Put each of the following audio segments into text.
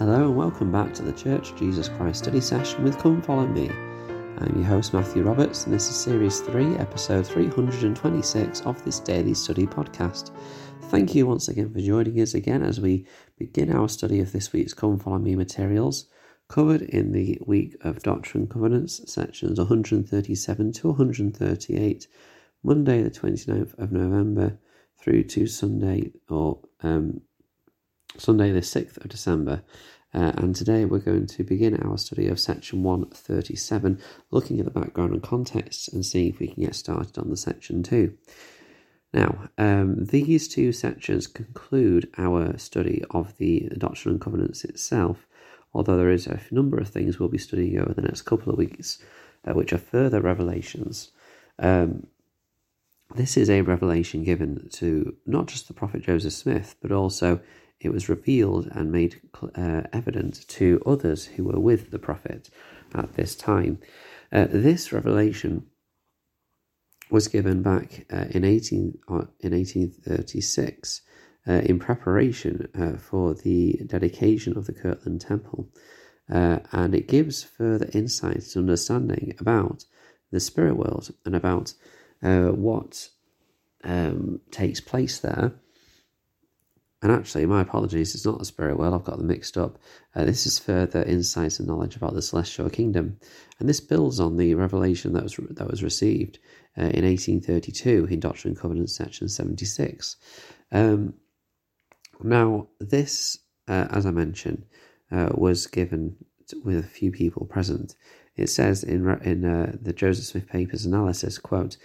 Hello and welcome back to the Church Jesus Christ study session with Come Follow Me. I'm your host Matthew Roberts and this is series 3, episode 326 of this daily study podcast. Thank you once again for joining us again as we begin our study of this week's Come Follow Me materials covered in the week of Doctrine and Covenants, sections 137 to 138, Monday the 29th of November through to Sunday or um, Sunday, the 6th of December. Uh, and today we're going to begin our study of section 137, looking at the background and context and seeing if we can get started on the section 2. Now, um, these two sections conclude our study of the Doctrine and Covenants itself, although there is a number of things we'll be studying over the next couple of weeks, uh, which are further revelations. Um, this is a revelation given to not just the prophet Joseph Smith, but also it was revealed and made uh, evident to others who were with the prophet at this time. Uh, this revelation was given back uh, in 18 uh, in 1836 uh, in preparation uh, for the dedication of the Kirtland Temple, and it gives further insight and understanding about the spirit world and about what um, takes place there and actually, my apologies, it's not the spirit world, I've got them mixed up. Uh, this is further insight and knowledge about the celestial kingdom. And this builds on the revelation that was, that was received uh, in 1832 in Doctrine and Covenants, section 76. Um, now, this, uh, as I mentioned, uh, was given with a few people present. It says in, in uh, the Joseph Smith Papers analysis, quote,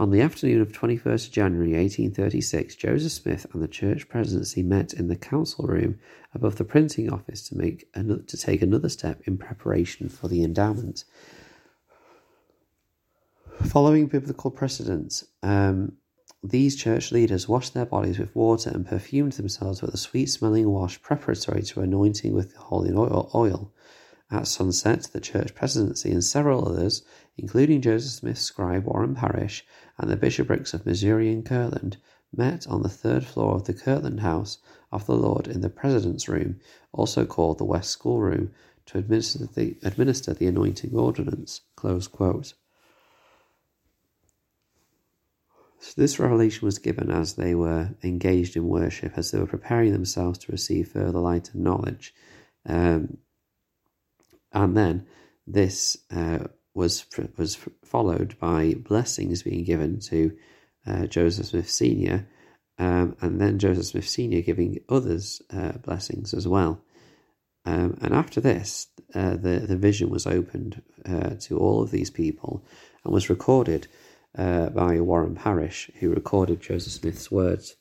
on the afternoon of 21st January 1836, Joseph Smith and the church presidency met in the council room above the printing office to make to take another step in preparation for the endowment. Following biblical precedent, um, these church leaders washed their bodies with water and perfumed themselves with a sweet smelling wash preparatory to anointing with the holy oil. At sunset, the church presidency and several others, including Joseph Smith's scribe Warren Parrish and the bishoprics of Missouri and Kirtland, met on the third floor of the Kirtland House of the Lord in the President's Room, also called the West School Room, to administer the, administer the anointing ordinance. So this revelation was given as they were engaged in worship, as they were preparing themselves to receive further light and knowledge. Um, and then this uh, was was followed by blessings being given to uh, Joseph Smith Senior, um, and then Joseph Smith Senior giving others uh, blessings as well. Um, and after this, uh, the the vision was opened uh, to all of these people and was recorded uh, by Warren Parrish, who recorded Joseph Smith's words.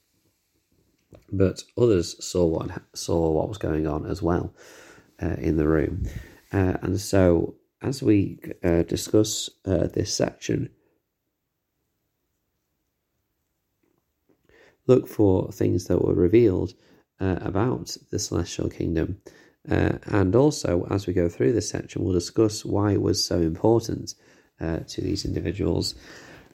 But others saw what saw what was going on as well in the room. Uh, and so, as we uh, discuss uh, this section, look for things that were revealed uh, about the celestial kingdom. Uh, and also, as we go through this section, we'll discuss why it was so important uh, to these individuals.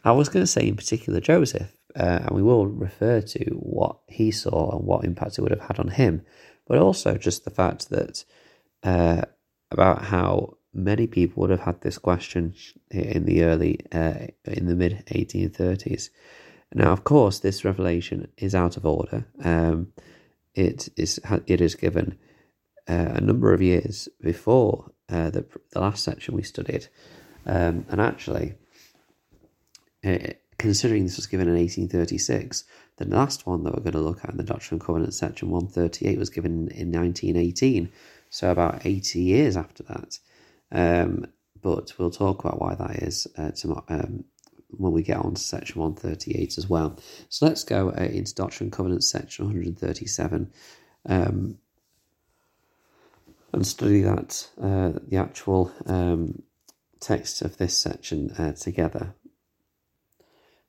I was going to say, in particular, Joseph, and we will refer to what he saw and what impact it would have had on him, but also just the fact that about how many people would have had this question in the early, uh, in the mid 1830s. Now, of course, this revelation is out of order. Um, it is it is given uh, a number of years before uh, the the last section we studied, um, and actually, considering this was given in 1836, the last one that we're going to look at in the Doctrine and Covenants section 138 was given in 1918 so about 80 years after that. Um, but we'll talk about why that is uh, tomorrow, um, when we get on to section 138 as well. So let's go uh, into Doctrine and Covenants section 137 um, and study that, uh, the actual um, text of this section uh, together.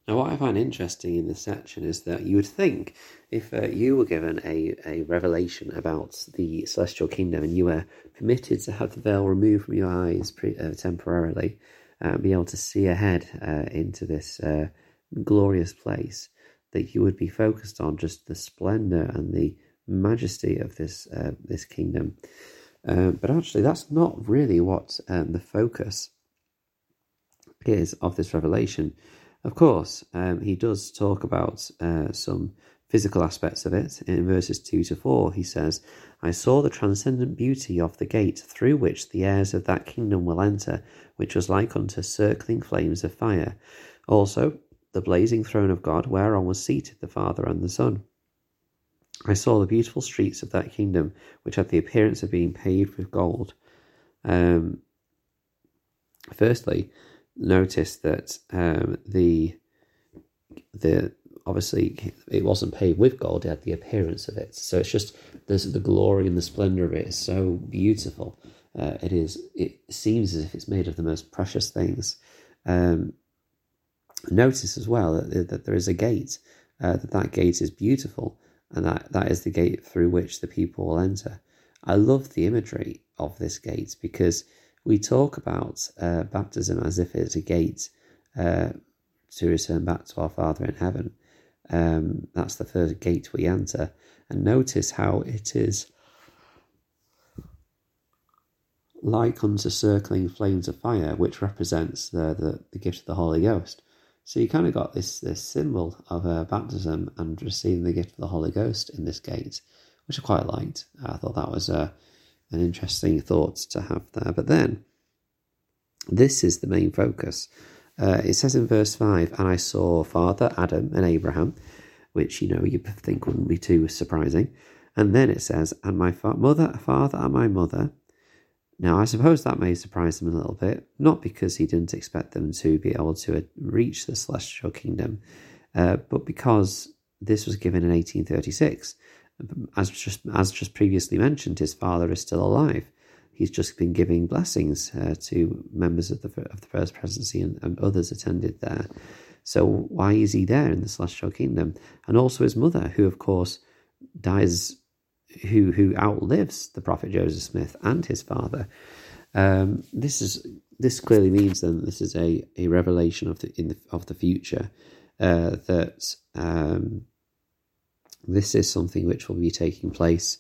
Now, what I find interesting in this section is that you would think if uh, you were given a, a revelation about the celestial kingdom and you were permitted to have the veil removed from your eyes pre- uh, temporarily uh, be able to see ahead uh, into this uh, glorious place, that you would be focused on just the splendor and the majesty of this uh, this kingdom. Uh, but actually, that's not really what um, the focus is of this revelation. Of course, um, he does talk about uh, some physical aspects of it. In verses 2 to 4, he says, I saw the transcendent beauty of the gate through which the heirs of that kingdom will enter, which was like unto circling flames of fire. Also, the blazing throne of God, whereon was seated the Father and the Son. I saw the beautiful streets of that kingdom, which had the appearance of being paved with gold. Um, firstly, notice that um, the the obviously it wasn't paved with gold; it had the appearance of it. So it's just there's the glory and the splendor of it is so beautiful. Uh, it is. It seems as if it's made of the most precious things. Um, notice as well that, that there is a gate. Uh, that that gate is beautiful and that, that is the gate through which the people will enter. I love the imagery of this gate because we talk about uh, baptism as if it's a gate uh, to return back to our Father in heaven. Um, that's the first gate we enter. And notice how it is like unto circling flames of fire, which represents the, the, the gift of the Holy Ghost. So you kind of got this this symbol of uh, baptism and receiving the gift of the Holy Ghost in this gate, which I quite liked. I thought that was a uh, an interesting thought to have there. But then, this is the main focus. Uh, it says in verse five, "And I saw Father Adam and Abraham," which you know you think wouldn't be too surprising. And then it says, "And my fa- mother, father, and my mother." Now, I suppose that may surprise them a little bit, not because he didn't expect them to be able to reach the celestial kingdom, uh, but because this was given in 1836. As just as just previously mentioned, his father is still alive. He's just been giving blessings uh, to members of the of the first presidency, and, and others attended there. So why is he there in the celestial kingdom? And also his mother, who of course dies who who outlives the prophet Joseph Smith and his father. Um, this is this clearly means then this is a, a revelation of the in the, of the future uh, that um, this is something which will be taking place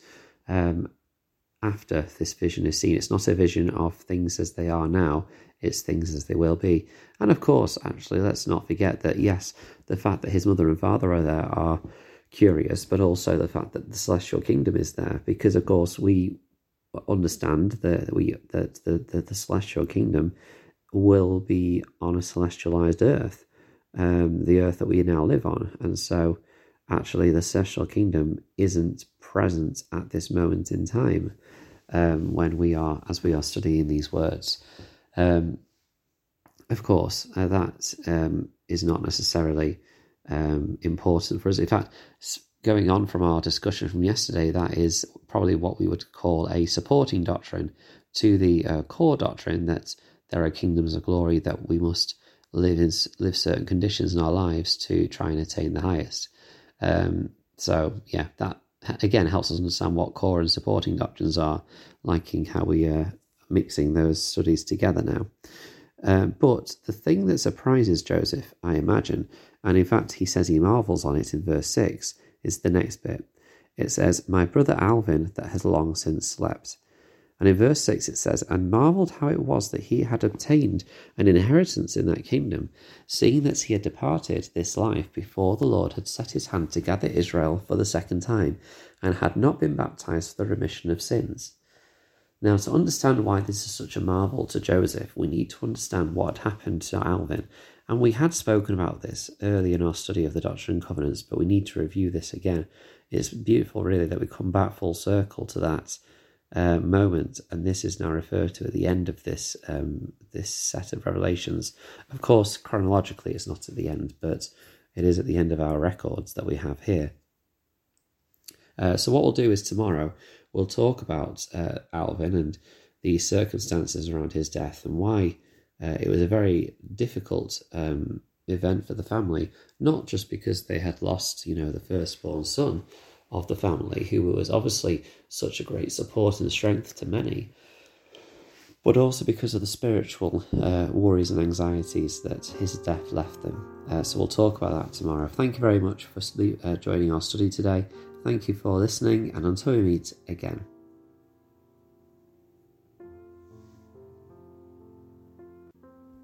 um, after this vision is seen. It's not a vision of things as they are now; it's things as they will be. And of course, actually, let's not forget that yes, the fact that his mother and father are there are curious, but also the fact that the celestial kingdom is there, because of course we understand that we that the, the, the celestial kingdom will be on a celestialized earth, um, the earth that we now live on, and so actually the celestial kingdom isn't present at this moment in time um, when we are as we are studying these words. Um, of course, uh, that um, is not necessarily um, important for us. In fact, going on from our discussion from yesterday, that is probably what we would call a supporting doctrine to the uh, core doctrine that there are kingdoms of glory that we must live in live certain conditions in our lives to try and attain the highest. Um, so yeah, that again helps us understand what core and supporting doctrines are, liking how we are mixing those studies together now. Um, but the thing that surprises Joseph, I imagine, and in fact he says he marvels on it in verse 6, is the next bit. It says, My brother Alvin that has long since slept. And in verse 6 it says, And marvelled how it was that he had obtained an inheritance in that kingdom, seeing that he had departed this life before the Lord had set his hand to gather Israel for the second time, and had not been baptized for the remission of sins. Now, to understand why this is such a marvel to Joseph, we need to understand what happened to Alvin. And we had spoken about this early in our study of the Doctrine and Covenants, but we need to review this again. It's beautiful, really, that we come back full circle to that uh, moment, and this is now referred to at the end of this um, this set of revelations. Of course, chronologically, it's not at the end, but it is at the end of our records that we have here. Uh, so, what we'll do is tomorrow we'll talk about uh, Alvin and the circumstances around his death and why uh, it was a very difficult um, event for the family, not just because they had lost, you know, the firstborn son of the family, who was obviously such a great support and strength to many, but also because of the spiritual uh, worries and anxieties that his death left them. Uh, so we'll talk about that tomorrow. Thank you very much for uh, joining our study today. Thank you for listening, and until we meet again.